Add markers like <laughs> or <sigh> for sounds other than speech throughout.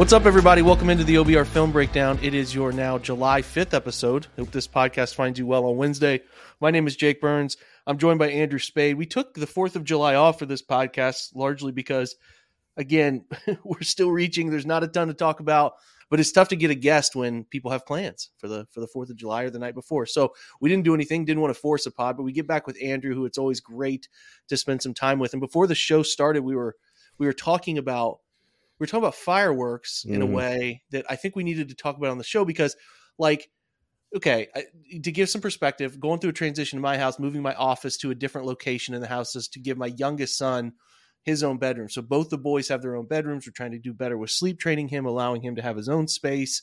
What's up, everybody? Welcome into the OBR Film Breakdown. It is your now July 5th episode. Hope this podcast finds you well on Wednesday. My name is Jake Burns. I'm joined by Andrew Spayde. We took the 4th of July off for this podcast largely because, again, <laughs> we're still reaching. There's not a ton to talk about, but it's tough to get a guest when people have plans for the for the 4th of July or the night before. So we didn't do anything, didn't want to force a pod, but we get back with Andrew, who it's always great to spend some time with. And before the show started, we were we were talking about we are talking about fireworks in mm. a mm-hmm. way that I think we needed to talk about on the show because, like, okay, I, to give some perspective, going through a transition in my house, moving my office to a different location in the house is to give my youngest son his own bedroom. So both the boys have their own bedrooms. We're trying to do better with sleep training him, allowing him to have his own space.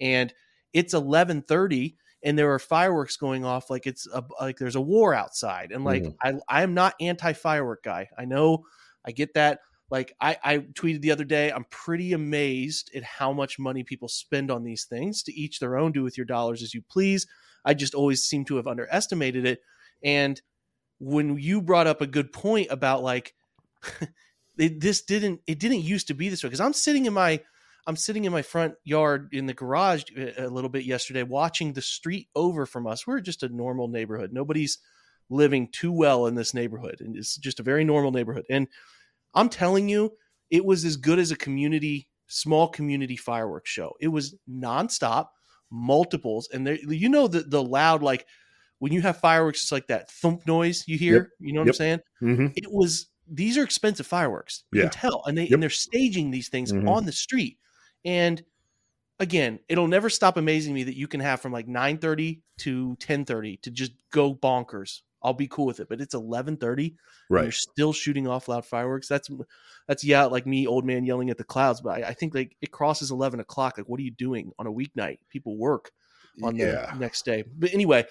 And it's eleven thirty, and there are fireworks going off like it's a, like there's a war outside. And like mm. I I am not anti firework guy. I know I get that like I, I tweeted the other day, I'm pretty amazed at how much money people spend on these things. To each their own, do with your dollars as you please. I just always seem to have underestimated it. And when you brought up a good point about like <laughs> it, this didn't it didn't used to be this way because I'm sitting in my I'm sitting in my front yard in the garage uh, a little bit yesterday watching the street over from us. We're just a normal neighborhood. Nobody's living too well in this neighborhood and it's just a very normal neighborhood. And I'm telling you, it was as good as a community, small community fireworks show. It was nonstop, multiples, and there, you know the the loud like when you have fireworks, it's like that thump noise you hear. Yep. You know what yep. I'm saying? Mm-hmm. It was these are expensive fireworks. You yeah. can tell, and they yep. and they're staging these things mm-hmm. on the street. And again, it'll never stop amazing me that you can have from like 9:30 to 10:30 to just go bonkers I'll be cool with it. But it's eleven thirty, right? You're still shooting off loud fireworks. That's that's yeah, like me, old man yelling at the clouds. But I, I think like it crosses eleven o'clock. Like, what are you doing on a weeknight? People work on yeah. the next day. But anyway,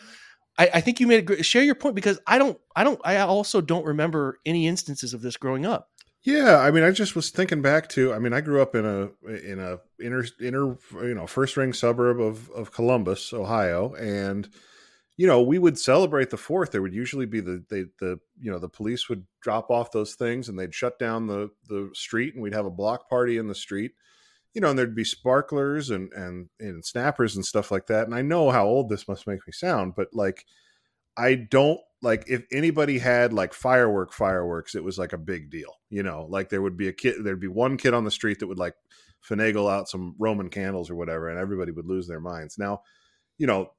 I, I think you made a great, share your point because I don't, I don't, I also don't remember any instances of this growing up. Yeah, I mean, I just was thinking back to. I mean, I grew up in a in a inner inner you know first ring suburb of of Columbus, Ohio, and you know, we would celebrate the fourth. There would usually be the they, the you know the police would drop off those things and they'd shut down the the street and we'd have a block party in the street. You know, and there'd be sparklers and and and snappers and stuff like that. And I know how old this must make me sound, but like I don't like if anybody had like firework fireworks, it was like a big deal. You know, like there would be a kid, there'd be one kid on the street that would like finagle out some Roman candles or whatever, and everybody would lose their minds. Now, you know,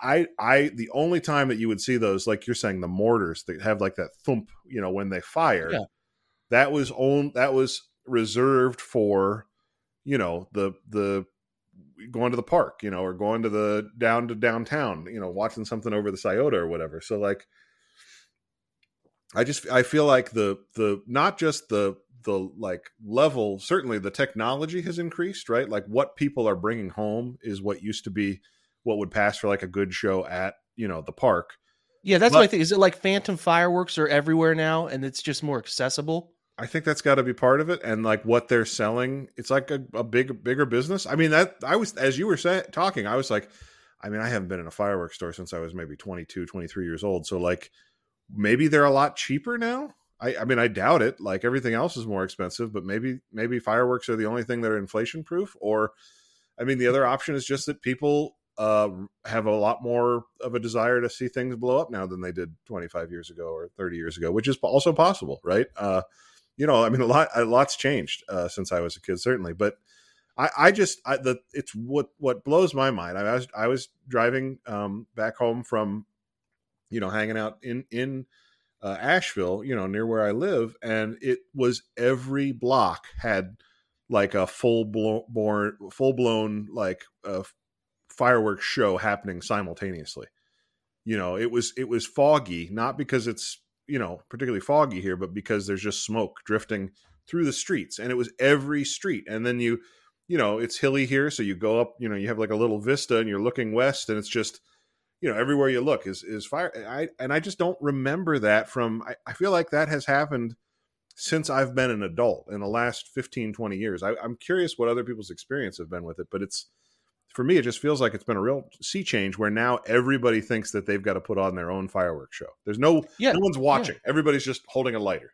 I I the only time that you would see those, like you're saying, the mortars that have like that thump, you know, when they fire, yeah. that was on that was reserved for, you know, the the going to the park, you know, or going to the down to downtown, you know, watching something over the Scioto or whatever. So like I just I feel like the the not just the the like level certainly the technology has increased right like what people are bringing home is what used to be what would pass for like a good show at you know the park Yeah, that's But- what I think. Is it like Phantom fireworks are everywhere now, and it's just more accessible? I think that's got to be part of it, and like what they're selling, it's like a, a big, bigger business. I mean, that I was as you were saying, talking, I was like, I mean, I haven't been in a fireworks store since I was maybe 22, 23 years old. So like, maybe they're a lot cheaper now. I, I mean, I doubt it. Like everything else is more expensive, but maybe maybe fireworks are the only thing that are inflation proof. Or, I mean, the other option is just that people uh, have a lot more of a desire to see things blow up now than they did 25 years ago or 30 years ago, which is also possible, right? Uh, you know, I mean, a lot, a lot's changed uh, since I was a kid, certainly. But I, I just, I, the it's what what blows my mind. I was I was driving um, back home from, you know, hanging out in in uh, Asheville, you know, near where I live, and it was every block had like a full blown, full blown like uh, fireworks show happening simultaneously. You know, it was it was foggy, not because it's you know particularly foggy here, but because there's just smoke drifting through the streets, and it was every street. And then you, you know, it's hilly here, so you go up, you know, you have like a little vista, and you're looking west, and it's just you know everywhere you look is is fire i and i just don't remember that from i, I feel like that has happened since i've been an adult in the last 15 20 years I, i'm curious what other people's experience have been with it but it's for me it just feels like it's been a real sea change where now everybody thinks that they've got to put on their own fireworks show there's no Yeah, no one's watching everybody's just holding a lighter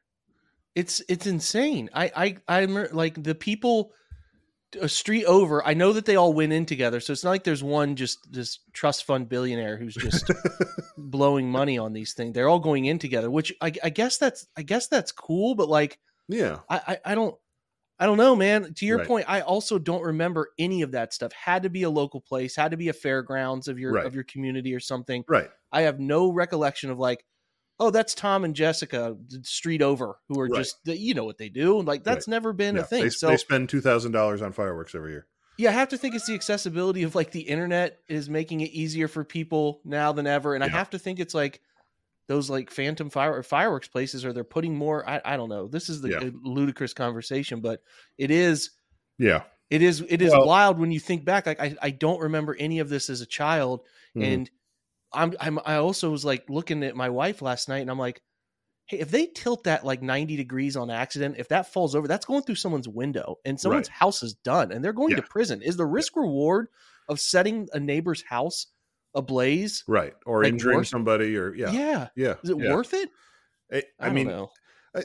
It's it's insane. I I I'm like the people a street over. I know that they all went in together, so it's not like there's one just this trust fund billionaire who's just <laughs> blowing money on these things. They're all going in together, which I, I guess that's I guess that's cool. But like yeah I, I I don't I don't know, man. To your Right. point, I also don't remember any of that stuff. Had to be a local place, had to be a fairgrounds of your Right. of your community or something. right I have no recollection of like, oh, that's Tom and Jessica street over who are Right. just you know what they do. Like that's never been Yeah, a thing. they, so they spend $2000 on fireworks every year yeah, I have to think it's the accessibility of like the internet is making it easier for people now than ever, and I have to think it's like those like phantom fire fireworks places, or they're putting more. I, I don't know. This is the Yeah. ludicrous conversation, but it is. yeah It is it is Well- wild when you think back. Like I, I don't remember any of this as a child, Mhm. and I'm I'm I also was like looking at my wife last night, and I'm like, hey, if they tilt that like 90 degrees on accident, if that falls over, that's going through someone's window, and someone's house is done, and they're going to prison. Is the risk reward of setting a neighbor's house ablaze? right or Like injuring worse- somebody or yeah Yeah, yeah is it yeah. worth it? I, I, I mean. I,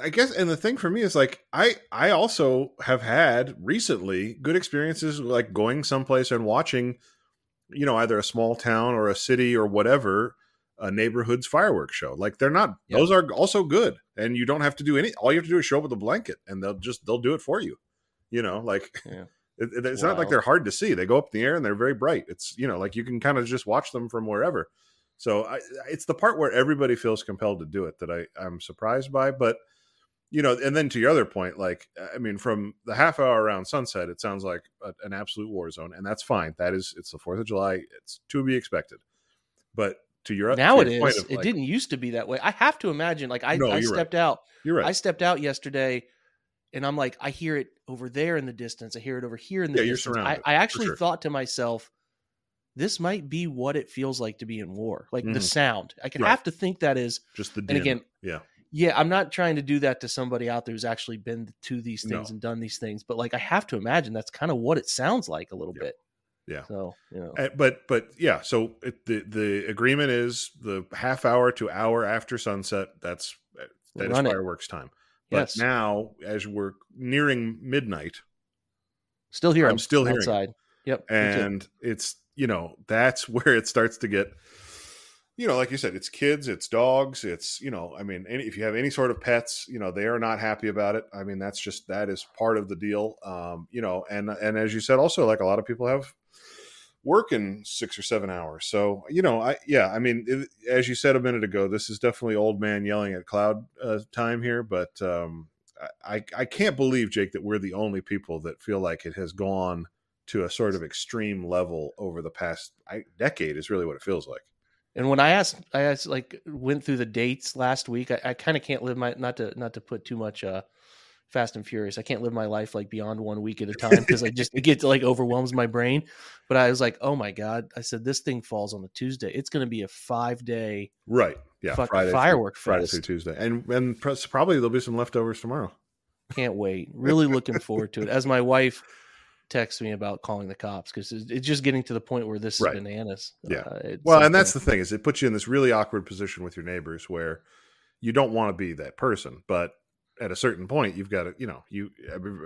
I- guess, and the thing for me is like I I also have had recently good experiences like going someplace and watching, you know, either a small town or a city or whatever, a neighborhood's fireworks show. Like they're not; Yeah. those are also good, and you don't have to do any. All you have to do is show up with a blanket, and they'll just they'll do it for you. You know, like Yeah. It, it- it's not like they're hard to see. They go up in the air and they're very bright. It's you know like you can kind of just watch them from wherever. So I, it's the part where everybody feels compelled to do it that I I'm surprised by. But you know, and then to your other point, like I mean, from the half hour around sunset, it sounds like a, an absolute war zone, and that's fine. That is, it's the Fourth of July. It's to be expected. But to your Now to it your point is. It like- didn't used to be that way. I have to imagine. Like I, No, I you're right. stepped out. You're right. I stepped out yesterday and I'm like, I hear it over there in the distance. I hear it over here in the Yeah, you're distance. I, surrounded, I actually sure. thought to myself, this might be what it feels like to be in war. Like the Mhm. sound. I can Right. have to think that is, Just the and again, yeah, yeah, I'm not trying to do that to somebody out there who's actually been to these things No. and done these things, but like I have to imagine that's kind of what it sounds like a little bit. Yeah. So, you know. Uh, but but yeah so it, the the agreement is the half hour to hour after sunset that's uh, that is Run it. fireworks time but yes. now as we're nearing midnight still here. I'm still it. outside. Yep. and it's you know that's <laughs> where it starts to get you know like you said it's kids it's dogs it's you know i mean any, if you have any sort of pets you know they are not happy about it i mean that's just that is part of the deal um you know and and as you said also like a lot of people have work in six or seven hours so you know i yeah i mean it, as you said a minute ago this is definitely old man yelling at cloud uh, time here but um I, I can't believe jake that we're the only people that feel like it has gone to a sort of extreme level over the past I, decade is really what it feels like. And when I asked, I asked, like, went through the dates last week. I, I kind of can't live my not to not to put too much uh, Fast and Furious. I can't live my life like beyond one week at a time because I just it gets like overwhelms my brain. But I was like, oh my god! I said this thing falls on a Tuesday. It's going to be a five day right. Yeah, Friday, firework Friday through Tuesday, and and pr- probably there'll be some leftovers tomorrow. Can't wait. Really looking forward to it. As my wife texts me about calling the cops because it's, it's just getting to the point where this is bananas. Yeah. Uh, Well, and that's point- the thing is it puts you in this really awkward position with your neighbors where you don't want to be that person, but at a certain point you've got to, you know, you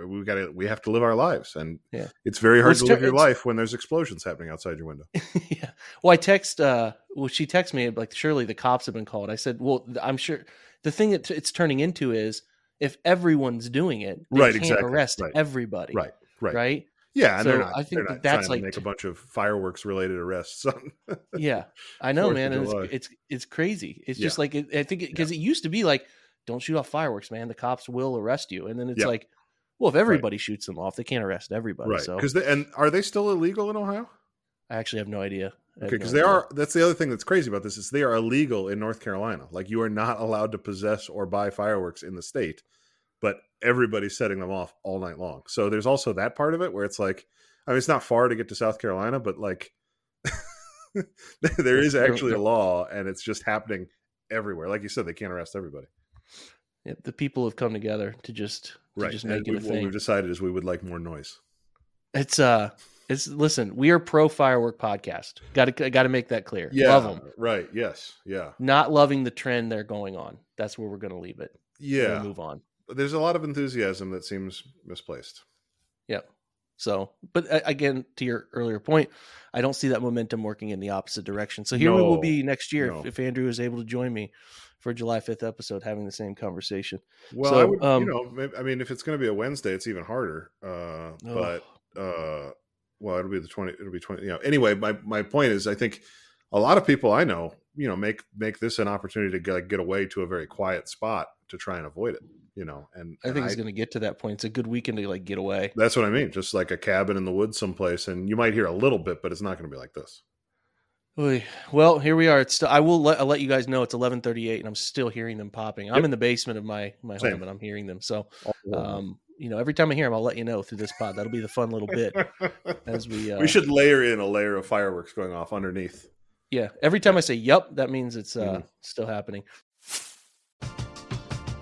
we got to we have to live our lives, and Yeah. it's very Well, hard it's to ter- live your life when there's explosions happening outside your window. <laughs> yeah. Well, I text. Uh, well, she texted me like, surely the cops have been called. I said, well, I'm sure. The thing that it's turning into is if everyone's doing it, they Right, can't exactly, arrest right. everybody. Right, right, Right. Yeah, and they're So not. I think they're that not that's like make a bunch of fireworks related arrests. Yeah, I <laughs> know, man. And it's, it's it's crazy. It's Yeah. just like it, I think because it, used to be like, don't shoot off fireworks, man. The cops will arrest you. And then it's Yeah. like, well, if everybody shoots them off, they can't arrest everybody. right? So Because and are they still illegal in Ohio? I actually have no idea. Okay, no because they are. That's the other thing that's crazy about this is they are illegal in North Carolina. Like you are not allowed to possess or buy fireworks in the state, but everybody's setting them off all night long. So there's also that part of it where it's like, I mean, it's not far to get to South Carolina, but like, <laughs> there is actually a law, and it's just happening everywhere. Like you said, they can't arrest everybody. Yeah, the people have come together to just to Right. just And make it we, a what thing. we've decided is we would like more noise. It's uh, it's listen. We are pro firework podcast. Got to got to make that clear. Yeah. Love them. Right. Yes. Yeah. Not loving the trend they're going on. That's where we're going to leave it. Yeah. gonna move on. There's a lot of enthusiasm that seems misplaced. Yep. So, but uh, again, to your earlier point, I don't see that momentum working in the opposite direction. So here we will be next year No. if, if Andrew is able to join me for July 5th episode, having the same conversation. Well, So, I would, um, you know, maybe, I mean, if it's going to be a Wednesday, it's even harder. Uh, but uh, well, it'll be the twenty. It'll be twenty. You know. Anyway, my my point is, I think a lot of people I know, you know, make make this an opportunity to get, get away to a very quiet spot to try and avoid it. You know, and, I and think it's going to get to that point. It's a good weekend to like get away. That's what I mean. Just like a cabin in the woods someplace, and you might hear a little bit, but it's not going to be like this. Well, here we are. It's still, I will let, I'll let you guys know it's 11:38 and I'm still hearing them popping. I'm Yep. in the basement of my my Same. home and I'm hearing them. So, Um, you know, every time I hear them, I'll let you know through this pod. That'll be the fun little bit <laughs> as we uh, we should layer in a layer of fireworks going off underneath. Yeah, every time I say "yup," that means it's uh, Mhm. still happening.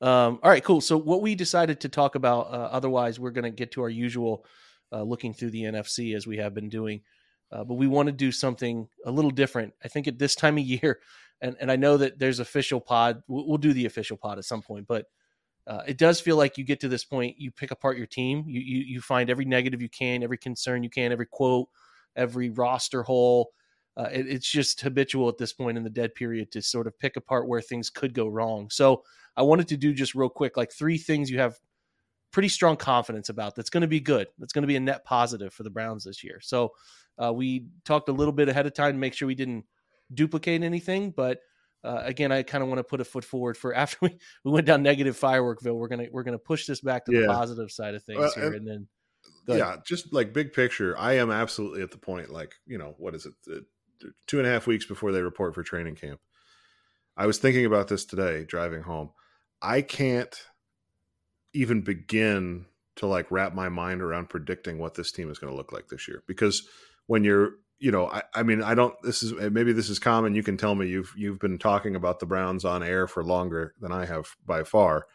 Um, all right, cool. So what we decided to talk about, uh, otherwise we're going to get to our usual uh, looking through the NFC as we have been doing. Uh, but we want to do something a little different. I think at this time of <laughs> year, and, and I know that there's official pod. We'll, we'll do the official pod at some point, but uh, it does feel like you get to this point, you pick apart your team, you, you you find every negative you can, every concern you can, every quote, every roster hole. Uh, it, it's just habitual at this point in the dead period to sort of pick apart where things could go wrong. So I wanted to do just real quick, like three things you have pretty strong confidence about that's going to be good. That's going to be a net positive for the Browns this year. So uh, we talked a little bit ahead of time to make sure we didn't duplicate anything, but uh, again, I kind of want to put a foot forward for <laughs> after we, we went down negative fireworkville. We're gonna we're gonna push this back to Yeah. the positive side of things Well, here, and- and then yeah, just like big picture, I am absolutely at the point, like, you know, what is it? Two and a half weeks before they report for training camp. I was thinking about this today driving home. I can't even begin to like wrap my mind around predicting what this team is going to look like this year because when you're you know I, I mean i don't this is maybe this is common you can tell me you've you've been talking about the browns on air for longer than i have by far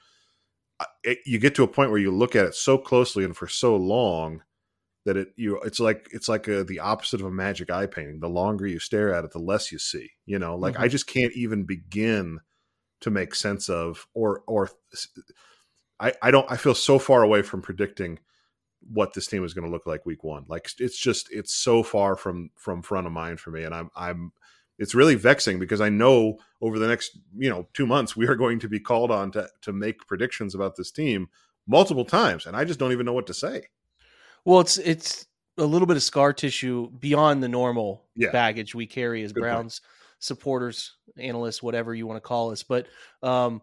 it, you get to a point where you look at it so closely and for so long that it you it's like it's like a, the opposite of a magic eye painting the longer you stare at it the less you see you know like i mm-hmm. just can't even begin to make sense of or or I, I don't I feel so far away from predicting what this team is going to look like week one. Like it's just it's so far from from front of mind for me, and I'm I'm it's really vexing because I know over the next you know two months we are going to be called on to to make predictions about this team multiple times, and I just don't even know what to say. Well, it's it's a little bit of scar tissue beyond the normal Yeah. baggage we carry as Good point. Browns supporters, analysts, whatever you want to call us. But um,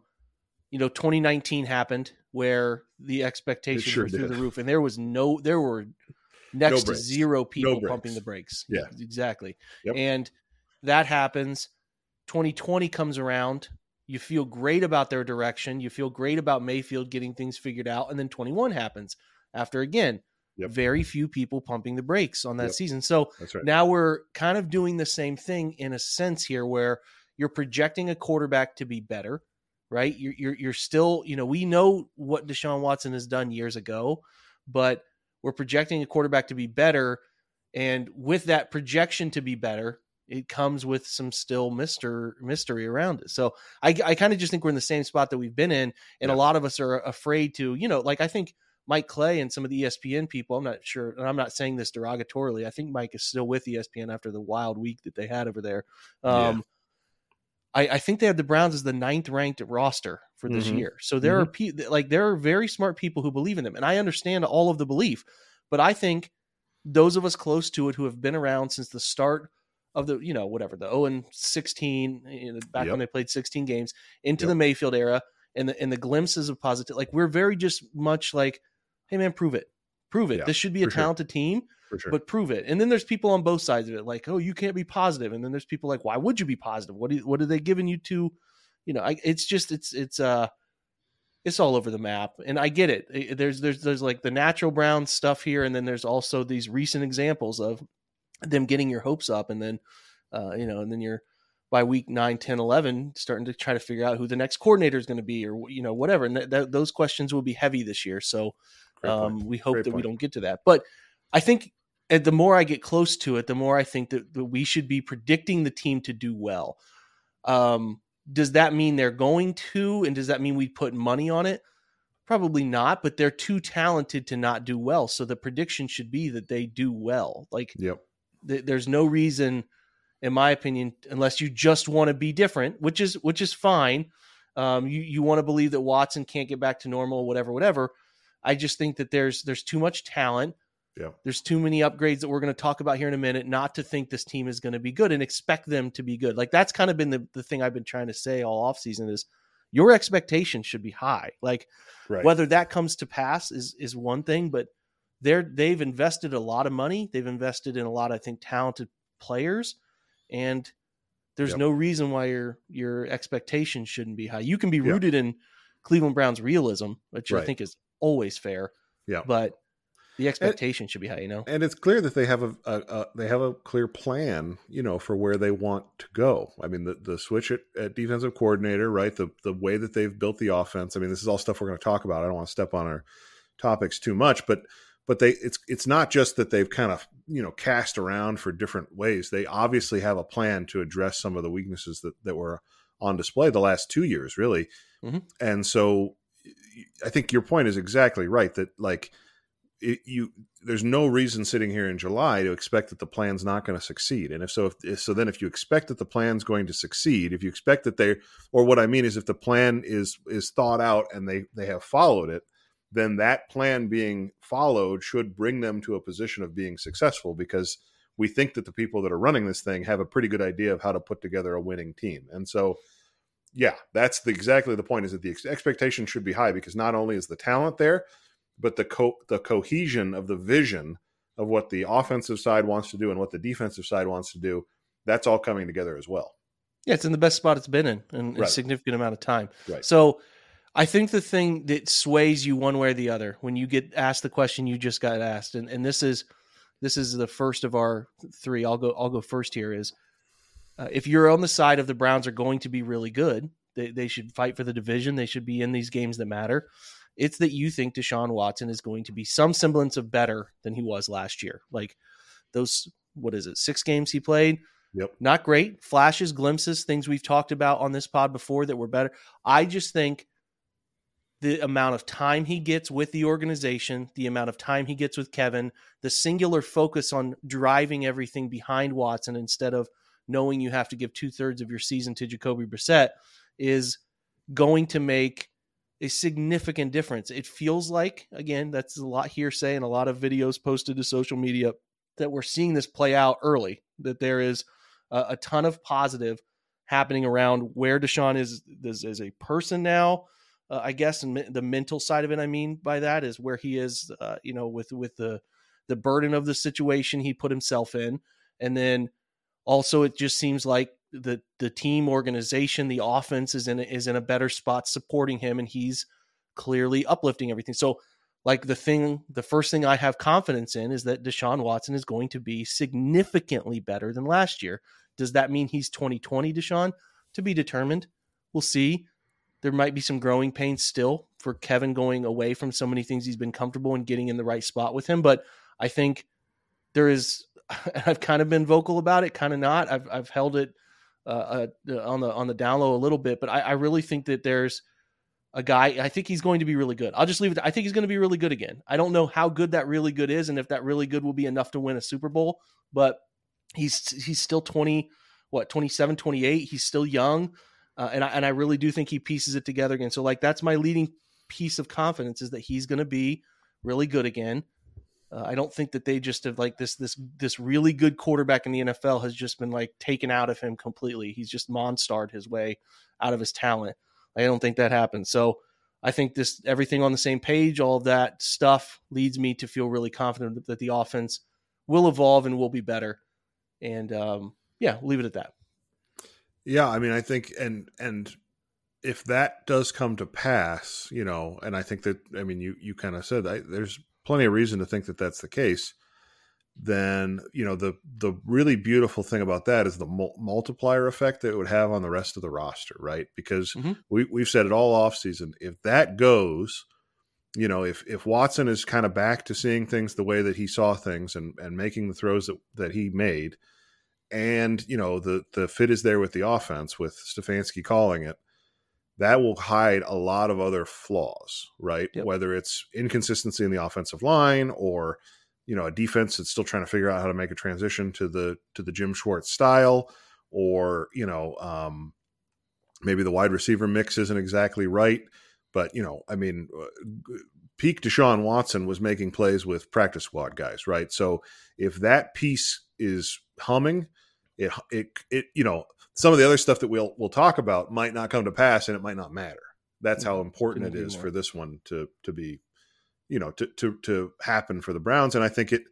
you know, 2019 happened where the expectations sure were through did. the roof, and there was no, there were next to zero people brakes. pumping the brakes. Yeah. exactly. Yep. And that happens. 2020 comes around. You feel great about their direction. You feel great about Mayfield getting things figured out, and then 21 happens after again Yep. very few people pumping the brakes on that Yep. season. So That's right. now we're kind of doing the same thing in a sense here where you're projecting a quarterback to be better, right? You're, you're, you're still, you know, we know what Deshaun Watson has done years ago, but we're projecting a quarterback to be better. And with that projection to be better, it comes with some still mister mystery around it. So I, I kind of just think we're in the same spot that we've been in. And Yeah. a lot of us are afraid to, you know, like I think Mike Clay and some of the ESPN people, I'm not sure, and I'm not saying this derogatorily. I think Mike is still with ESPN after the wild week that they had over there. Um, I, I think they have the Browns as the ninth ranked roster for this Mhm. year. So there are pe- like there are very smart people who believe in them, and I understand all of the belief. But I think those of us close to it who have been around since the start of the you know whatever the 0 and 16 you know, back Yep. when they played 16 games into Yep. the Mayfield era and the and the glimpses of positive like we're very just much like hey man prove it prove it Yeah, this should be a for sure. talented team sure. but prove it. And then there's people on both sides of it, like, oh, you can't be positive. And then there's people like, why would you be positive? What do, what are they giving you to, you know? I, it's just it's it's uh it's all over the map, and I get it. There's there's there's like the natural brown stuff here, and then there's also these recent examples of them getting your hopes up, and then uh, you know, and then you're by week 9 10 11 starting to try to figure out who the next coordinator is going to be or you know whatever and th- th- those questions will be heavy this year so. Um, we hope Great that we don't get to that. But I think uh, the more I get close to it, the more I think that, that we should be predicting the team to do well. Um, does that mean they're going to? And does that mean we put money on it? Probably not, but they're too talented to not do well. So the prediction should be that they do well. Like Yep. th- there's no reason in my opinion unless you just want to be different which is which is fine um, you you want to believe that Watson can't get back to normal whatever whatever I just think that there's there's too much talent Yep. there's too many upgrades that we're going to talk about here in a minute not to think this team is going to be good and expect them to be good like that's kind of been the, the thing I've been trying to say all offseason is your expectations should be high like Right. whether that comes to pass is is one thing, but they're they've invested a lot of money. They've invested in a lot, I think, talented players, and there's Yep. no reason why your your expectations shouldn't be high. You can be Yeah. rooted in Cleveland Browns realism, which I think is always fair. Yeah. but the expectation should be high. You know, and it's clear that they have a, a, a they have a clear plan, you know, for where they want to go. I mean, the the switch at, at defensive coordinator, right? The the way that they've built the offense. I mean, this is all stuff we're going to talk about. I don't want to step on our topics too much, but but they it's it's not just that they've kind of you know cast around for different ways. They obviously have a plan to address some of the weaknesses that that were on display the last two years, really. Mm-hmm. And so, I think your point is exactly right. That like it, you, there's no reason sitting here in July to expect that the plan's not going to succeed. And if so, if so, then if you expect that the plan's going to succeed, if you expect that they, or what I mean is, if the plan is is thought out and they they have followed it, then that plan being followed should bring them to a position of being successful because we think that the people that are running this thing have a pretty good idea of how to put together a winning team. And so, yeah, that's the, exactly the point is that the expectation should be high because not only is the talent there, but the co- the cohesion of the vision of what the offensive side wants to do and what the defensive side wants to do, that's all coming together as well. Yeah, it's in the best spot it's been in in right. a significant amount of time. Right. So I think the thing that sways you one way or the other when you get asked the question you just got asked, and, and this is this is the first of our three. I'll go I'll go first here. Is uh, if you're on the side of the Browns are going to be really good, they they should fight for the division. They should be in these games that matter. It's that you think Deshaun Watson is going to be some semblance of better than he was last year. Like those, what is it, six games he played? Yep. Not great. Flashes, glimpses, things we've talked about on this pod before that were better. I just think the amount of time he gets with the organization, the amount of time he gets with Kevin, the singular focus on driving everything behind Watson instead of knowing you have to give two thirds of your season to Jacoby Brissett is going to make a significant difference. It feels like, again, that's a lot hearsay and a lot of videos posted to social media that we're seeing this play out early, that there is a, a ton of positive happening around where Deshaun is, as a person now uh, I guess, and the mental side of it. I mean by that is where he is, uh, you know, with with the the burden of the situation he put himself in, and then also it just seems like the the team organization, the offense is in is in a better spot supporting him, and he's clearly uplifting everything. So, like the thing, the first thing I have confidence in is that Deshaun Watson is going to be significantly better than last year. Does that mean he's 2020 Deshaun? To be determined. We'll see there might be some growing pains still for Kevin going away from so many things he's been comfortable and getting in the right spot with him. But I think there is. <laughs> I've kind of been vocal about it, kind of not. I've I've held it uh, uh, on the on the down low a little bit, but I, I really think that there's a guy. I think he's going to be really good. I'll just leave it. I think he's going to be really good again. I don't know how good that really good is, and if that really good will be enough to win a Super Bowl. But he's he's still twenty, what 27, 28. He's still young. Uh, and I and I really do think he pieces it together again. So like that's my leading piece of confidence is that he's going to be really good again. Uh, I don't think that they just have like this this this really good quarterback in the NFL has just been like taken out of him completely. He's just monstered his way out of his talent. I don't think that happens. So I think this everything on the same page, all that stuff leads me to feel really confident that the offense will evolve and will be better. And um, yeah, leave it at that. Yeah, I mean, I think, and and if that does come to pass, you know, and I think that, I mean, you you kind of said I, there's plenty of reason to think that that's the case. Then you know the the really beautiful thing about that is the mul- multiplier effect that it would have on the rest of the roster, right? Because mm-hmm. we we've said it all off season. If that goes, you know, if if Watson is kind of back to seeing things the way that he saw things and and making the throws that that he made, and you know the the fit is there with the offense with Stefanski calling it that will hide a lot of other flaws right? Yep. whether it's inconsistency in the offensive line or you know a defense that's still trying to figure out how to make a transition to the to the Jim Schwartz style or you know um maybe the wide receiver mix isn't exactly right. But you know I mean uh, peak Deshaun Watson was making plays with practice squad guys right? So if that piece is humming it it it you know some of the other stuff that we'll we'll talk about might not come to pass and it might not matter. That's how mm-hmm. important it is for this one to to be you know to to to happen for the Browns and I think it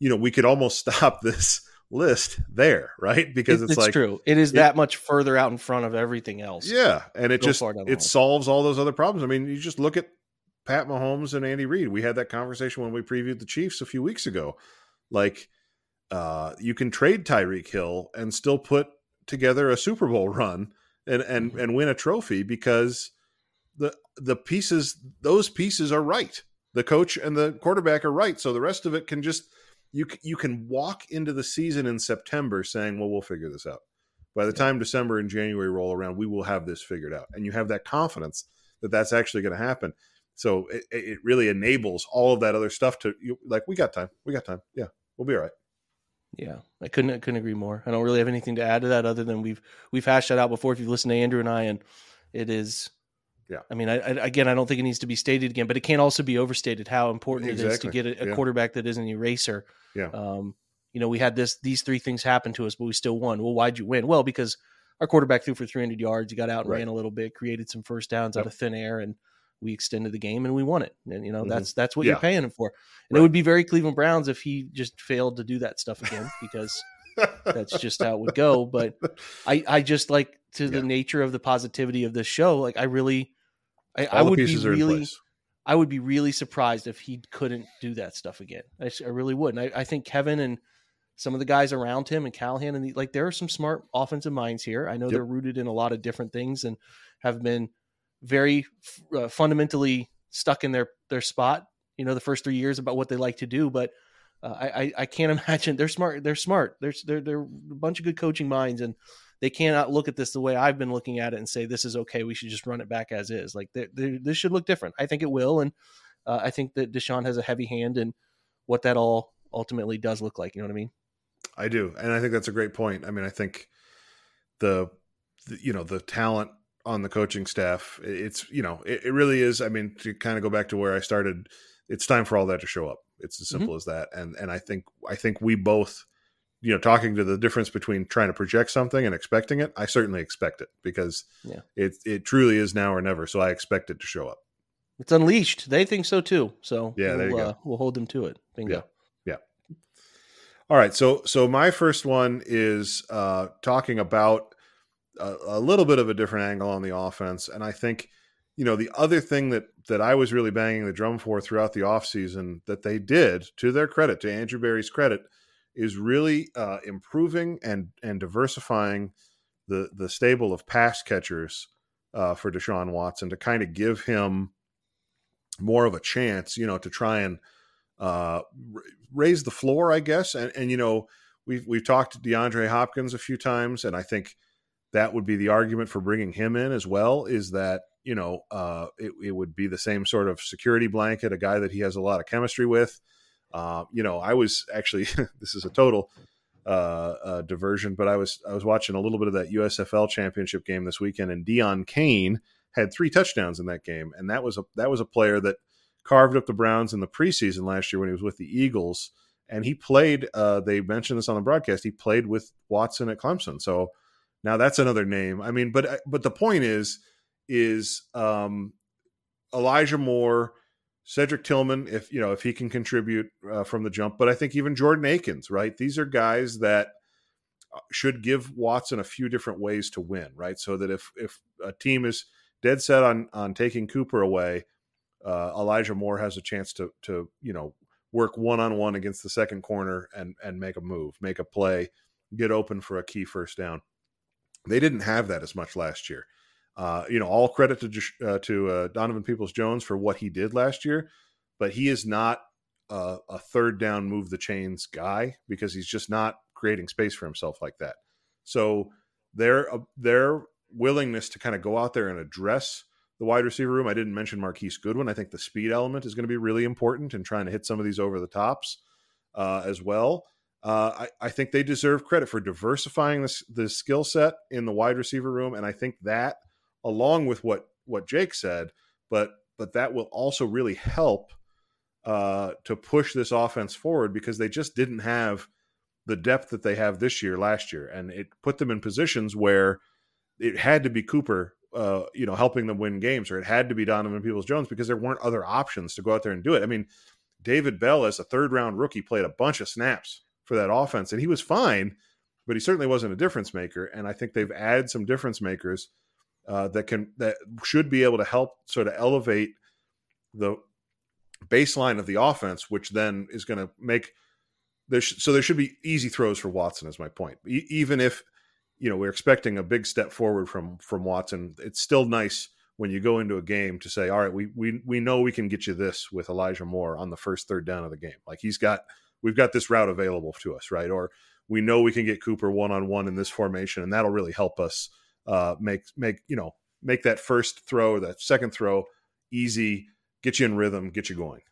you know we could almost <laughs> stop this list there, right? Because it's, it's like true. It is it, that much further out in front of everything else. Yeah, and it just it solves all those other problems. I mean, you just look at Pat Mahomes and Andy Reid. We had that conversation when we previewed the Chiefs a few weeks ago. Like uh, you can trade Tyreek Hill and still put together a Super Bowl run and and mm-hmm. and win a trophy because the the pieces those pieces are right. the coach and the quarterback are right. So the rest of it can just you you can walk into the season in September saying, "Well, we'll figure this out." By the time December and January roll around, we will have this figured out, and you have that confidence that that's actually going to happen. So it, it really enables all of that other stuff to you, like we got time, we got time, yeah, we'll be all right. Yeah, I couldn't I couldn't agree more. I don't really have anything to add to that other than we've we've hashed that out before. If you've listened to Andrew and I, and it is yeah. I mean, I, I, again, I don't think it needs to be stated again, but it can't also be overstated how important exactly. it is to get a, a yeah. quarterback that is an eraser. Yeah. Um, you know, we had this these three things happen to us, but we still won. Well, why'd you win? Well, because our quarterback threw for 300 yards. He got out and Right. ran a little bit, created some first downs out of thin air, and we extended the game and we won it. And you know, Mhm. that's that's what Yeah. you're paying him for. And Right. it would be very Cleveland Browns if he just failed to do that stuff again, because that's just how it would go. But I, I just like to the nature of the positivity of this show. Like I really, I, I would be pieces are in really. I would be really surprised if he couldn't do that stuff again. I really would. And I, I think Kevin and some of the guys around him and Callahan and the, like there are some smart offensive minds here. I know Yep. they're rooted in a lot of different things and have been very uh, fundamentally stuck in their their spot. You know, the first three years about what they like to do, but uh, I, I can't <laughs> imagine they're smart. They're smart. They're they're they're a bunch of good coaching minds, and they cannot look at this the way I've been looking at it and say this is okay. We should just run it back as is. Like they they this should look different. I think it will, and uh, I think that Deshaun has a heavy hand in what that all ultimately does look like. You know what I mean? I do, and I think that's a great point. I mean, I think the, the you know the talent on the coaching staff, it's you know it, it really is. I mean, to kind of go back to where I started, it's time for all that to show up. It's as simple as that, and and I think I think we both, you know, talking to the difference between trying to project something and expecting it. I certainly expect it because Yeah. it it truly is now or never. So I expect it to show up. It's unleashed. They think so too. So Yeah, we'll, there you go. Uh, we'll hold them to it. Bingo. Yeah. All right, so so my first one is uh, talking about a, a little bit of a different angle on the offense, and I think you know the other thing that that I was really banging the drum for throughout the offseason that they did, to their credit, to Andrew Berry's credit, is really uh, improving and and diversifying the the stable of pass catchers uh, for Deshaun Watson to kind of give him more of a chance, you know, to try and uh, raise the floor, I guess. And and you know, we've we've talked to DeAndre Hopkins a few times, and I think that would be the argument for bringing him in as well. Is that you know, uh, it, it would be the same sort of security blanket, a guy that he has a lot of chemistry with. Uh, you know, I was actually <laughs> this is a total uh, uh, diversion, but I was I was watching a little bit of that USFL championship game this weekend, and Deon Cain had three touchdowns in that game, and that was a that was a player that carved up the Browns in the preseason last year when he was with the Eagles, and he played. Uh, they mentioned this on the broadcast. He played with Watson at Clemson, so now that's another name. I mean, but but the point is is um, Elijah Moore. Cedric Tillman, if you know if he can contribute uh, from the jump, but I think even Jordan Akins, right? These are guys that uh, should give Watson a few different ways to win, right? So that if if a team is dead set on on taking Cooper away, uh, Elijah Moore has a chance to to you know work one on one against the second corner and and make a move, make a play, get open for a key first down. They didn't have that as much last year. Uh, you know, all credit to uh, to uh, Donovan Peoples Jones for what he did last year, but he is not a, a third down move the chains guy because he's just not creating space for himself like that. So their uh, their willingness to kind of go out there and address the wide receiver room. I didn't mention Marquise Goodwin. I think the speed element is going to be really important in trying to hit some of these over the tops uh, as well. Uh, I, I think they deserve credit for diversifying this the skill set in the wide receiver room, and I think that, along with what what Jake said, but but that will also really help uh, to push this offense forward because they just didn't have the depth that they have this year, last year, and it put them in positions where it had to be Cooper, uh, you know, helping them win games, or it had to be Donovan Peoples Jones because there weren't other options to go out there and do it. I mean, David Bell, as a third round rookie, played a bunch of snaps for that offense, and he was fine, but he certainly wasn't a difference maker. And I think they've added some difference makers uh, that can that should be able to help sort of elevate the baseline of the offense, which then is going to make there. Sh- so there should be easy throws for Watson. Is my point. E- even if you know we're expecting a big step forward from from Watson, it's still nice when you go into a game to say, all right, we we we know we can get you this with Elijah Moore on the first third down of the game. Like he's got we've got this route available to us, right? Or we know we can get Cooper one on one in this formation, and that'll really help us uh, make make you know make that first throw, or that second throw easy, get you in rhythm, get you going.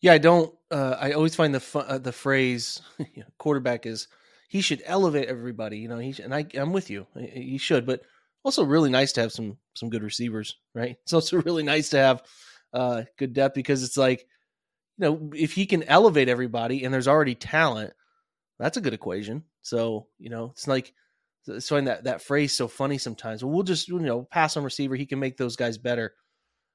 Yeah, I don't. Uh, I always find the fu- uh, the phrase <laughs> quarterback is he should elevate everybody. You know, he and I I'm with you. He should, but also really nice to have some some good receivers, right? <laughs> It's also really nice to have uh, good depth because it's like, you know, if he can elevate everybody and there's already talent, that's a good equation. So you know, it's like it's find that that phrase so funny sometimes. Well, we'll just you know pass on receiver. He can make those guys better.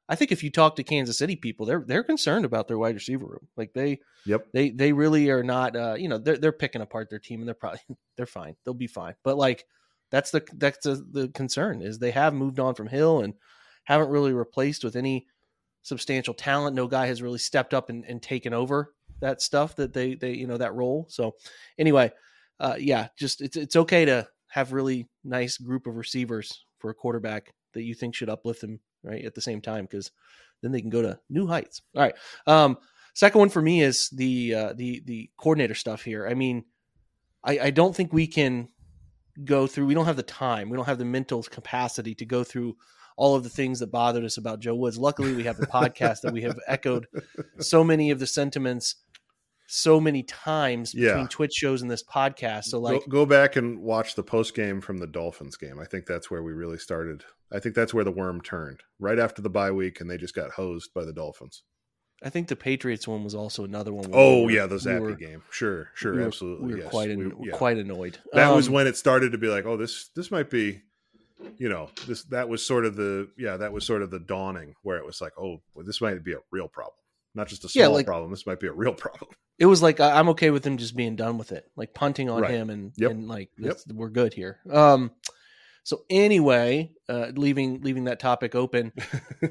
I think if you talk to Kansas City people, they're they're concerned about their wide receiver room. Like they, yep, they they really are not. Uh, you know, they're they're picking apart their team, and they're probably <laughs> they're fine. They'll be fine. But like that's the that's the, the concern is they have moved on from Hill and haven't really replaced with any substantial talent. No guy has really stepped up and, and taken over that stuff that they they you know that role. So anyway, uh, yeah, just it's it's okay to have really nice group of receivers for a quarterback that you think should uplift them right at the same time because then they can go to new heights. All right. Um, second one for me is the uh, the the coordinator stuff here. I mean, I, I don't think we can go through. We don't have the time. We don't have the mental capacity to go through all of the things that bothered us about Joe Woods. Luckily, we have the podcast that we have echoed so many of the sentiments so many times between yeah. Twitch shows and this podcast. So like go, go, back and watch the post game from the Dolphins game. I think that's where we really started. I think that's where the worm turned. Right after the bye week and they just got hosed by the Dolphins. I think the Patriots one was also another one. Oh we were, yeah, the Zappe we game. Sure, sure, we were, absolutely. We were yes. quite an, yeah. quite annoyed. That um, was when it started to be like, oh, this this might be, you know, this that was sort of the yeah, that was sort of the dawning where it was like, oh, well, this might be a real problem, not just a small yeah, like, problem. This might be a real <laughs> problem. It was like I'm okay with him just being done with it, like punting on right. him and yep. and like yep. we're good here. Um, so anyway, uh, leaving leaving that topic open,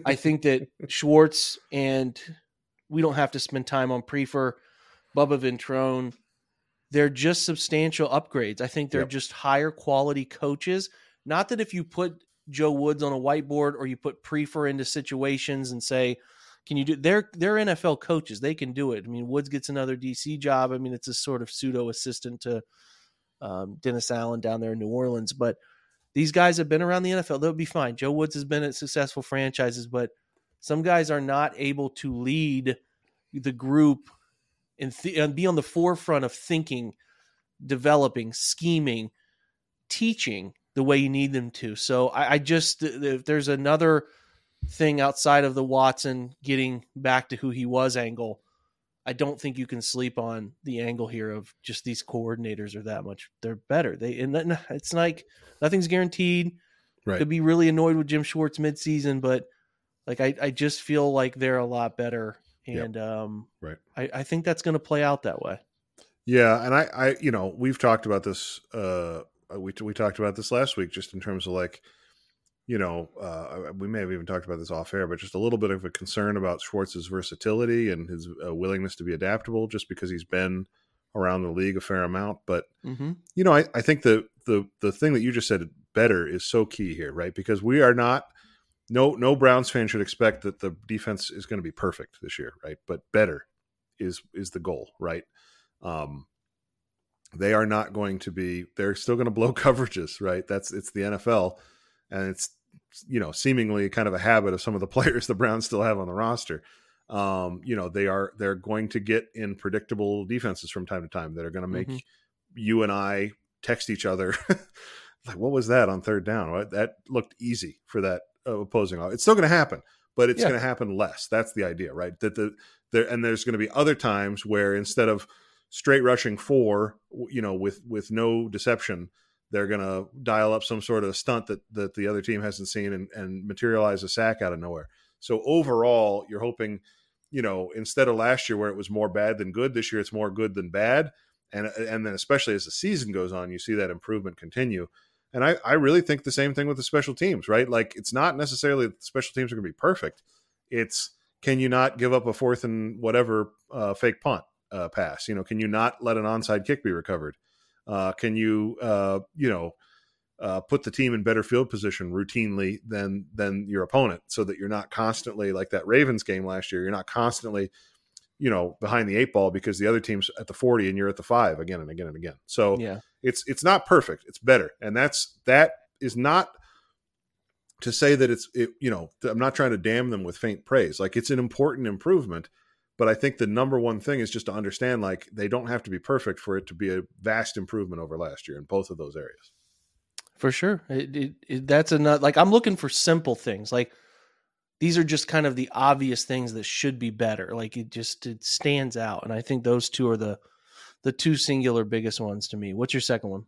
I think that <laughs> Schwartz and we don't have to spend time on Priefer Bubba Ventrone. They're just substantial upgrades. I think they're yep. just higher quality coaches. Not that if you put Joe Woods on a whiteboard or you put Priefer into situations and say, can you do they're they're NFL coaches. They can do it. I mean, Woods gets another DC job. I mean, it's a sort of pseudo assistant to um, Dennis Allen down there in New Orleans. But these guys have been around the NFL. They'll be fine. Joe Woods has been at successful franchises, but some guys are not able to lead the group and, th- and be on the forefront of thinking, developing, scheming, teaching the way you need them to. So I, I just if there's another thing outside of the Watson getting back to who he was angle, I don't think you can sleep on the angle here of just these coordinators are that much. They're better. They and <laughs> it's like nothing's guaranteed. Right. Could be really annoyed with Jim Schwartz midseason, but like I, I just feel like they're a lot better, and yep. um, right. I, I think that's going to play out that way. Yeah, and I, I, you know, we've talked about this. Uh, we we talked about this last week, just in terms of like, you know, uh, we may have even talked about this off air, but just a little bit of a concern about Schwartz's versatility and his uh, willingness to be adaptable, just because he's been around the league a fair amount. But mm-hmm. you know, I, I think the the the thing that you just said better is so key here, right? Because we are not no no Browns fan should expect that the defense is going to be perfect this year, right? But better is is the goal, right? Um, they are not going to be. They're still going to blow <laughs> coverages, right? That's it's the NFL, and it's you know seemingly kind of a habit of some of the <laughs> players the Browns still have on the roster. Um, you know they are they're going to get in predictable defenses from time to time that are going to make mm-hmm. you and I text each other <laughs> like what was that on third down? That looked easy for that opposing. It's still going to happen, but it's yeah. going to happen less. That's the idea, right? That the there and there's going to be other times where instead of straight rushing four, you know, with with no deception, they're going to dial up some sort of stunt that that the other team hasn't seen and, and materialize a sack out of nowhere. So overall, you're hoping, you know, instead of last year where it was more bad than good, this year it's more good than bad. And and then especially as the season goes on, you see that improvement continue. And I, I really think the same thing with the special teams, right? Like it's not necessarily that the special teams are going to be perfect. It's can you not give up a fourth and whatever uh, fake punt uh, pass? You know, can you not let an onside kick be recovered? Uh, can you, uh, you know, uh, put the team in better field position routinely than than your opponent, so that you're not constantly like that Ravens game last year. You're not constantly, you know, behind the eight ball because the other team's at the forty and you're at the five again and again and again. So Yeah. it's it's not perfect. It's better, and that's that is not to say that it's it, you know I'm not trying to damn them with faint praise. Like it's an important improvement, but I think the number one thing is just to understand like they don't have to be perfect for it to be a vast improvement over last year in both of those areas. For sure. It, it, it, that's another, like, I'm looking for simple things. Like, these are just kind of the obvious things that should be better. Like, it just, it stands out. And I think those two are the, the two singular biggest ones to me. What's your second one?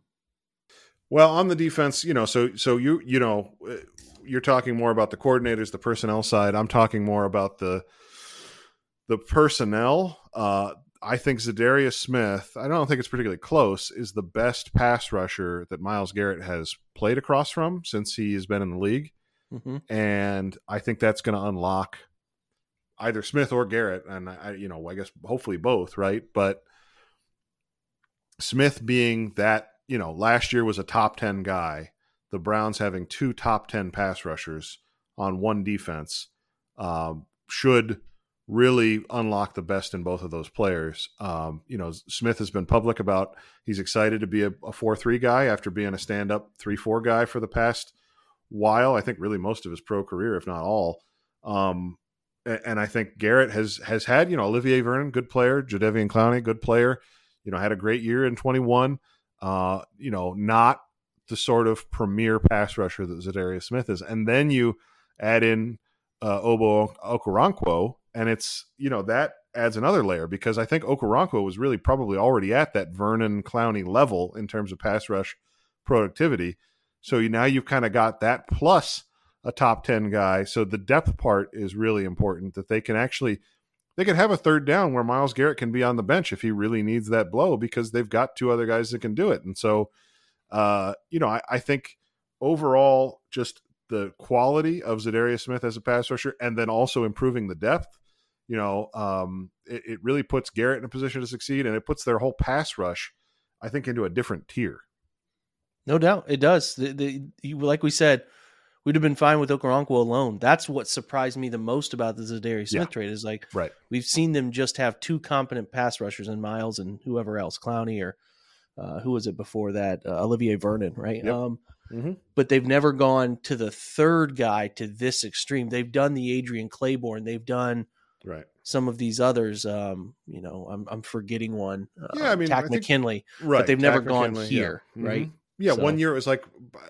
Well, on the defense, you know, so so you you know, uh, you're talking more about the coordinators, the personnel side. I'm talking more about the the personnel. Uh, I think Za'Darius Smith. I don't think it's particularly close. Is the best pass rusher that Myles Garrett has played across from since he has been in the league, Mm-hmm. and I think that's going to unlock either Smith or Garrett, and I, you know, I guess hopefully both, right? But Smith being that, you know, last year was a top 10 guy, the Browns having two top 10 pass rushers on one defense um, should really unlock the best in both of those players. Um, you know, Smith has been public about he's excited to be a, a 4 3 guy after being a stand up 3 4 guy for the past while. I think really most of his pro career, if not all. Um, and I think Garrett has has had you know Olivier Vernon, good player, Jadeveon Clowney, good player. You know, had a great year in 21. Uh, you know, not the sort of premier pass rusher that Za'Darius Smith is. And then you add in uh, Ogbo Okoronkwo, and it's you know that adds another layer because I think Okoronkwo was really probably already at that Vernon Clowney level in terms of pass rush productivity. So you, now you've kind of got that plus a top 10 guy. So the depth part is really important that they can actually they can have a third down where Myles Garrett can be on the bench if he really needs that blow because they've got two other guys that can do it. And so uh, you know, I, I think overall just the quality of Za'Darius Smith as a pass rusher and then also improving the depth, you know, um, it, it really puts Garrett in a position to succeed and it puts their whole pass rush, I think, into a different tier. No doubt, it does. The, the, you, like we said, we'd have been fine with Okoronkwo alone. That's what surprised me the most about the Za'Darius Smith Yeah. trade is like Right. we've seen them just have two competent pass rushers in Myles and whoever else, Clowney or uh, who was it before that, uh, Olivier Vernon, right? Yep. Um, Mhm. But they've never gone to the third guy to this extreme. They've done the Adrian Clayborn. They've done Right. some of these others. Um, you know, I'm I'm forgetting one. Uh, Yeah, I mean, I Takk think- McKinley, Right. but they've never Takk gone McKinley, yeah. here, Mhm. right? Yeah, So- one year it was like,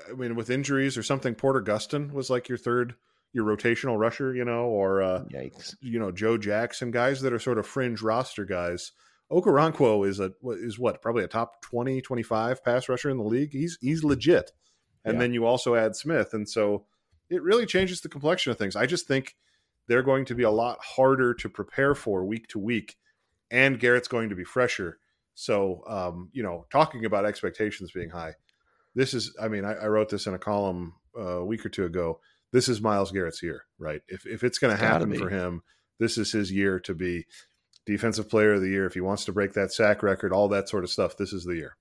I mean, with injuries or something, Porter Gustin was like your third, your rotational rusher, you know, or, uh, Yikes. you know, Joe Jackson, guys that are sort of fringe roster guys. Okoronkwo is a is what probably a top 20, 25 pass rusher in the league. He's he's legit. And Yeah. then you also add Smith, and so it really changes the complexion of things. I just think they're going to be a lot harder to prepare for week to week, and Garrett's going to be fresher. So, um, you know, talking about expectations being high, this is. I mean, I, I wrote this in a column uh, a week or two ago. This is Myles Garrett's year, right? If if it's going to happen for him, this is his year to be defensive player of the year. If he wants to break that sack record, all that sort of stuff, this is the year.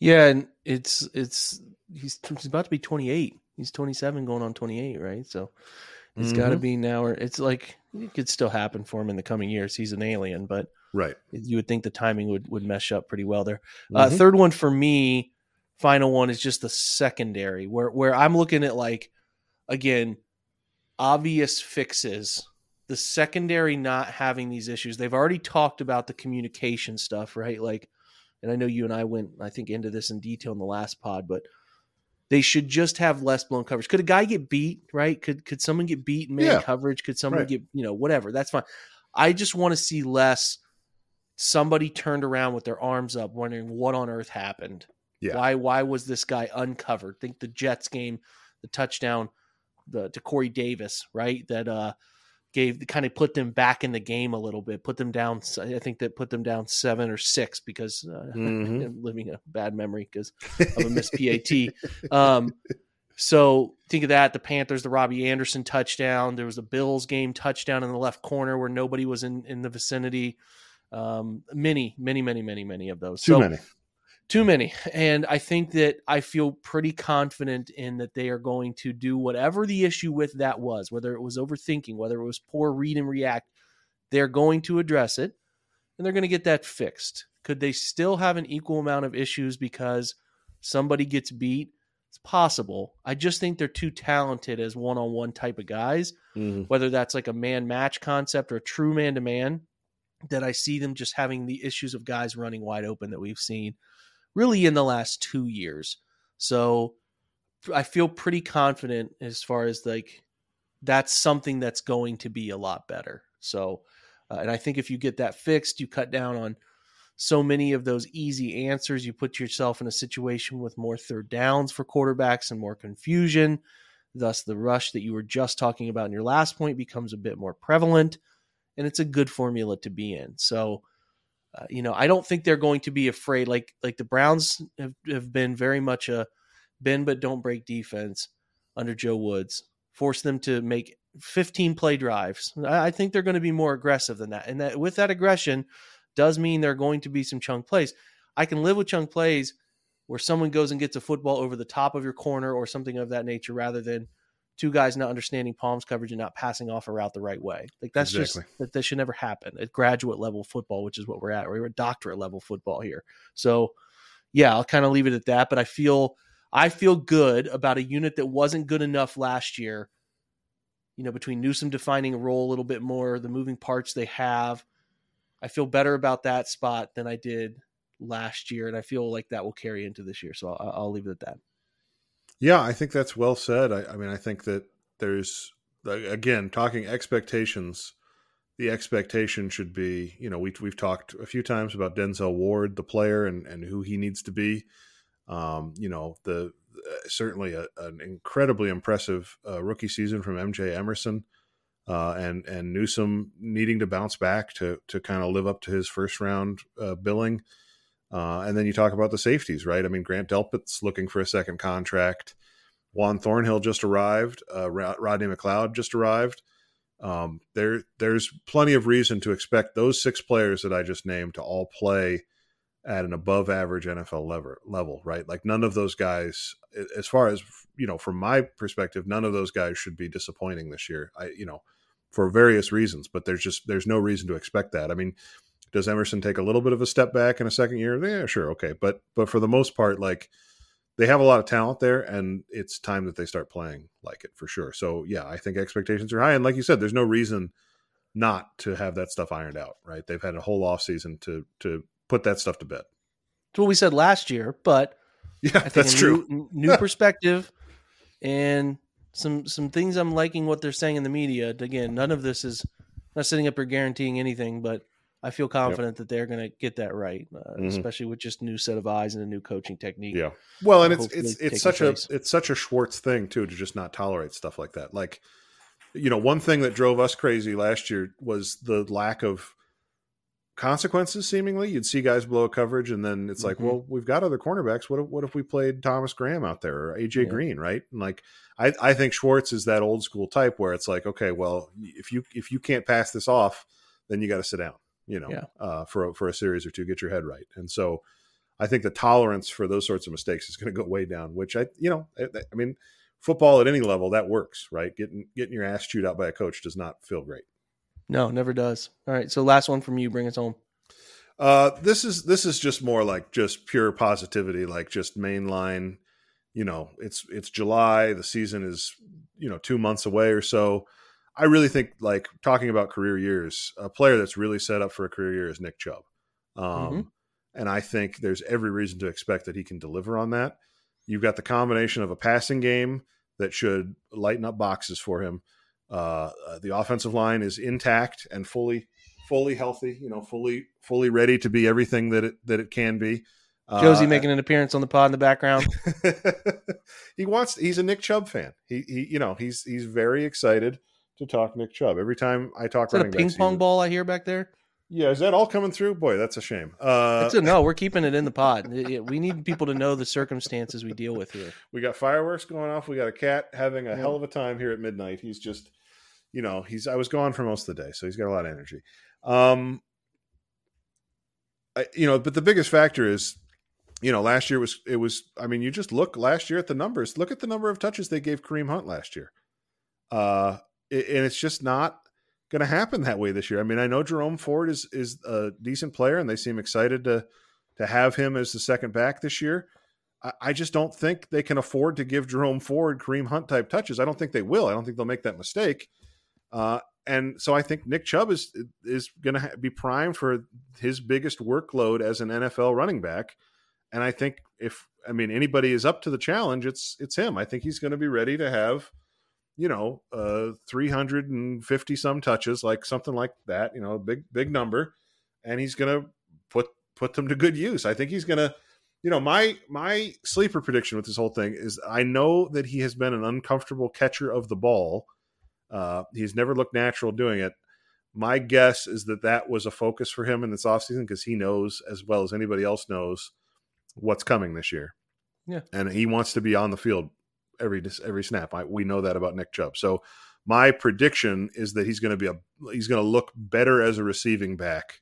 Yeah, and it's it's he's, he's about to be 28. He's 27 going on 28, right? So it's got to be now or it's like it could still happen for him in the coming years. He's an alien, but Right. you would think the timing would would mesh up pretty well there. Uh, Mhm. third one for me, final one is just the secondary where where I'm looking at like again obvious fixes. The secondary not having these issues. They've already talked about the communication stuff, right? Like, and I know you and I went, I think, into this in detail in the last pod, but they should just have less blown coverage. Could a guy get beat, right? Could could someone get beat in man Yeah. coverage? Could someone Right. get, you know, whatever? That's fine. I just want to see less somebody turned around with their arms up wondering what on earth happened. Yeah. Why why was this guy uncovered? Think the Jets game, the touchdown the to Corey Davis, right? That uh gave kind of put them back in the game a little bit, put them down I think that put them down 7 or 6 because uh, <laughs> Mhm. I'm living a bad memory because of a missed <laughs> PAT. Um, so think of that: the Panthers, the Robbie Anderson touchdown. There was a Bills game touchdown in the left corner where nobody was in in the vicinity. Um, many, many, many, many, many of those. Too so many. Too many. And I think that I feel pretty confident in that they are going to do whatever the issue with that was, whether it was overthinking, whether it was poor read and react, they're going to address it and they're going to get that fixed. Could they still have an equal amount of issues because somebody gets beat? It's possible. I just think they're too talented as one on one type of guys, Mm-hmm. whether that's like a man match concept or a true man to man, that I see them just having the issues of guys running wide open that we've seen really in the last two years. So I feel pretty confident as far as like that's something that's going to be a lot better. So, uh, and I think if you get that fixed, you cut down on so many of those easy answers. You put yourself in a situation with more third downs for quarterbacks and more confusion. Thus, the rush that you were just talking about in your last point becomes a bit more prevalent, and it's a good formula to be in. So, uh, you know, I don't think they're going to be afraid. Like like the Browns have, have been very much a bend but don't break defense under Joe Woods. Force them to make 15 play drives. I, I think they're going to be more aggressive than that, and that with that aggression does mean there are going to be some chunk plays. I can live with chunk plays where someone goes and gets a football over the top of your corner or something of that nature rather than two guys not understanding palms coverage and not passing off a route the right way. Like that's Exactly. just that, that should never happen at graduate level football, which is what we're at. We're at doctorate level football here. So yeah, I'll kind of leave it at that. But I feel I feel good about a unit that wasn't good enough last year. You know, between Newsome defining a role a little bit more, the moving parts they have, I feel better about that spot than I did last year, and I feel like that will carry into this year. So I'll, I'll leave it at that. Yeah, I think that's well said. I, I mean, I think that there's again talking expectations. The expectation should be, you know, we we've talked a few times about Denzel Ward, the player, and and who he needs to be. Um, you know, the uh, certainly a, an incredibly impressive uh, rookie season from MJ Emerson, uh, and and Newsome needing to bounce back to to kind of live up to his first round uh, billing. Uh, and then you talk about the safeties, right? I mean, Grant Delpit's looking for a second contract. Juan Thornhill just arrived. Uh, Rodney McLeod just arrived. Um, there, there's plenty of reason to expect those six players that I just named to all play at an above average NFL level, level, right? Like none of those guys, as far as you know, from my perspective, none of those guys should be disappointing this year. I, you know, for various reasons, but there's just there's no reason to expect that. I mean, does Emerson take a little bit of a step back in a second year? Yeah, sure, okay, but but for the most part, like they have a lot of talent there, and it's time that they start playing like it for sure. So yeah, I think expectations are high, and like you said, there's no reason not to have that stuff ironed out. Right? They've had a whole off season to to put that stuff to bed. It's what we said last year, but <laughs> Yeah, I think that's true. New, new <laughs> perspective and some some things I'm liking what they're saying in the media. Again, none of this is not sitting up here guaranteeing anything, but I feel confident that they're going to get that right, uh, Mhm. especially with just new set of eyes and a new coaching technique. Yeah. Well, and it's it's it's such place. a it's such a Schwartz thing too to just not tolerate stuff like that. Like, you know, one thing that drove us crazy last year was the lack of consequences. Seemingly, you'd see guys blow a coverage, and then it's like, Mhm. well, we've got other cornerbacks. What if, what if we played Thomas Graham out there or AJ Yeah. Green, right? And like, I I think Schwartz is that old school type where it's like, okay, well, if you if you can't pass this off, then you got to sit down. You know, Yeah. uh, for a, for a series or two, get your head right. And so, I think the tolerance for those sorts of mistakes is going to go way down. Which I, you know, I, I mean, football at any level that works, right? Getting getting your ass chewed out by a coach does not feel great. No, never does. All right, so last one from you. Bring us home. Uh, this is this is just more like just pure positivity, like just mainline. You know, it's it's July. The season is you know two months away or so. I really think like talking about career years, a player that's really set up for a career year is Nick Chubb, um, Mhm. and I think there's every reason to expect that he can deliver on that. You've got the combination of a passing game that should lighten up boxes for him. Uh, uh, the offensive line is intact and fully fully healthy, you know, fully fully ready to be everything that it that it can be. Josie Uh, making an appearance on the pod in the background. <laughs> he wants he's a Nick Chubb fan. He he you know, he's he's very excited to talk Nick Chubb. Every time I talk Is that a ping pong ball I hear back there? Yeah, is that all coming through? Boy, that's a shame. Uh That's a, no, we're keeping it in the pod. <laughs> We need people to know the circumstances we deal with here. we got fireworks going off. We got a cat having a Yeah. hell of a time here at midnight. He's just you know, he's I was gone for most of the day, so he's got a lot of energy. Um I, you know, but the biggest factor is you know, last year was it was. I mean, you just look last year at the numbers. Look at the number of touches they gave Kareem Hunt last year, uh, and it's just not going to happen that way this year. I mean, I know Jerome Ford is is a decent player, and they seem excited to to have him as the second back this year. I, I just don't think they can afford to give Jerome Ford Kareem Hunt type touches. I don't think they will. I don't think they'll make that mistake. Uh, and so I think Nick Chubb is is going to be primed for his biggest workload as an NFL running back. And I think if I mean anybody is up to the challenge, it's it's him. I think he's going to be ready to have, you know, uh, 350 some touches, like something like that. You know, a big big number, and he's going to put put them to good use. I think he's going to. You know, my my sleeper prediction with this whole thing is I know that he has been an uncomfortable catcher of the ball uh, he's never looked natural doing it. My guess is that that was a focus for him in this offseason because he knows as well as anybody else knows what's coming this year. Yeah. And he wants to be on the field every every snap. I, we know that about Nick Chubb. So my prediction is that he's going to be a he's going to look better as a receiving back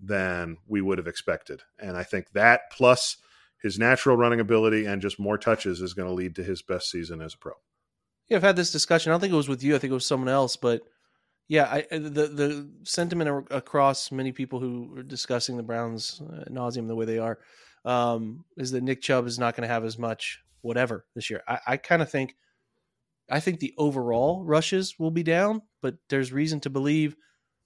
than we would have expected. And I think that plus his natural running ability and just more touches is going to lead to his best season as a pro. Yeah, I've had this discussion. I don't think it was with you. I think it was someone else. But yeah, I, the the sentiment across many people who are discussing the Browns uh, nauseum the way they are um, is that Nick Chubb is not going to have as much whatever this year. I, I kind of think, I think the overall rushes will be down, but there's reason to believe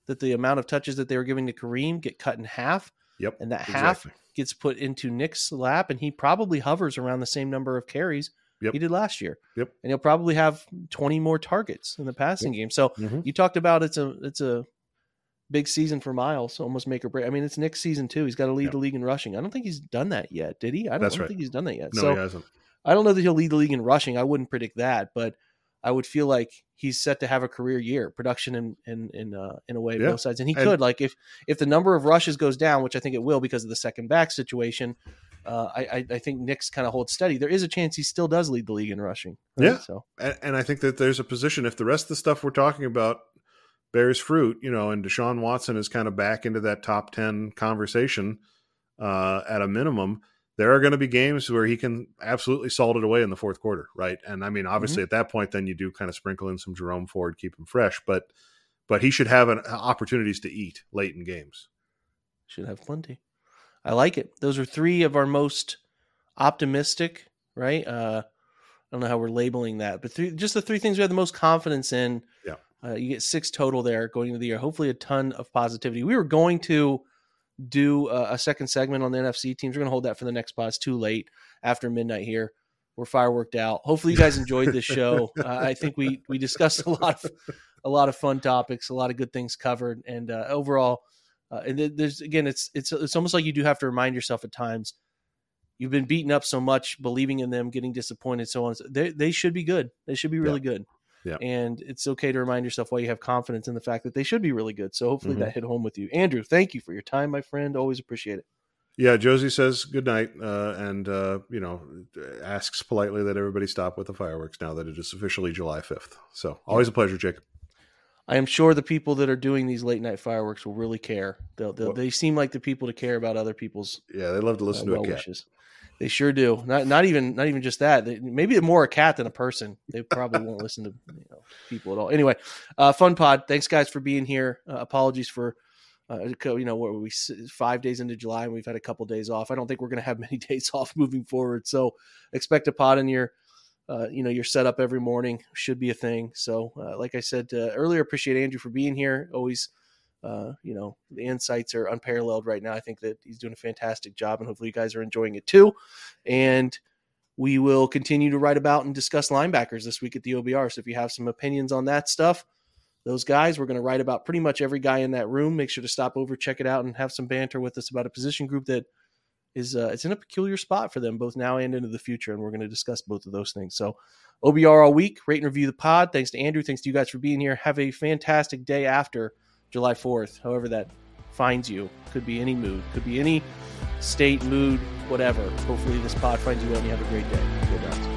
that the amount of touches that they were giving to Kareem get cut in half. Yep, and that exactly. half gets put into Nick's lap, and he probably hovers around the same number of carries Yep. he did last year. Yep. And he'll probably have 20 more targets in the passing yep. game. So mm-hmm. you talked about it's a it's a big season for Myles, almost make or break. I mean, it's Nick's season too. He's got to lead yep. the league in rushing. I don't think he's done that yet, did he? I don't, I don't right. think he's done that yet. No, so he hasn't. I don't know that he'll lead the league in rushing. I wouldn't predict that, but I would feel like he's set to have a career year, production in in in, uh, in a way yeah. both sides, and he and, could like if if the number of rushes goes down, which I think it will because of the second back situation uh, I, I think Nick's kind of holds steady. There is a chance he still does lead the league in rushing. Right? Yeah. So, and, and, I think that there's a position if the rest of the stuff we're talking about bears fruit, you know, and Deshaun Watson is kind of back into that top ten conversation uh, at a minimum. There are going to be games where he can absolutely salt it away in the fourth quarter, right? And I mean, obviously, mm-hmm. at that point, then you do kind of sprinkle in some Jerome Ford, keep him fresh, but but he should have an, opportunities to eat late in games. Should have plenty. I like it. Those are three of our most optimistic, right? Uh, I don't know how we're labeling that, but three, just the three things we have the most confidence in. Yeah. Uh, you get six total there going into the year. Hopefully, a ton of positivity. We were going to do a, a second segment on the NFC teams. We're going to hold that for the next pod. It's too late after midnight here. We're fireworked out. Hopefully, you guys enjoyed this show. <laughs> uh, I think we we discussed a lot of a lot of fun topics, a lot of good things covered, and uh, overall uh, and there's again, it's it's it's almost like you do have to remind yourself at times. You've been beaten up so much, believing in them, getting disappointed, so on. They they should be good. They should be really yeah. good. Yeah. And it's okay to remind yourself why you have confidence in the fact that they should be really good. So hopefully mm-hmm. that hit home with you, Andrew. Thank you for your time, my friend. Always appreciate it. Yeah, Josie says good night, uh, and uh, you know asks politely that everybody stop with the fireworks now that it is officially July fifth. So always a pleasure, Jake. I am sure the people that are doing these late night fireworks will really care. They'll, they'll they seem like the people to care about other people's. Yeah, they love to listen uh, to a cat. Wishes. They sure do. Not not even not even just that. They, maybe more a cat than a person. They probably won't listen to you know, people at all. Anyway, uh, fun pod. Thanks guys for being here. Uh, apologies for uh, you know, what we five days into July and we've had a couple days off. I don't think we're going to have <laughs> many days off moving forward. So expect a pod in your uh, you know your setup every morning should be a thing. So, uh, like I said uh, earlier, appreciate Andrew for being here. Always, uh, you know, the insights are unparalleled right now. I think that he's doing a fantastic job, and hopefully, you guys are enjoying it too. And we will continue to write about and discuss linebackers this week at the OBR. So, if you have some opinions on that stuff, those guys, we're going to write about pretty much every guy in that room. Make sure to stop over, check it out, and have some banter with us about a position group that is uh, it's in a peculiar spot for them both now and into the future, and we're going to discuss both of those things. So, OBR all week, rate and review the pod. Thanks to Andrew. Thanks to you guys for being here. Have a fantastic day after July Fourth, however that finds you. Could be any mood, could be any state, mood, whatever. Hopefully, this pod finds you well and you have a great day. Go Browns.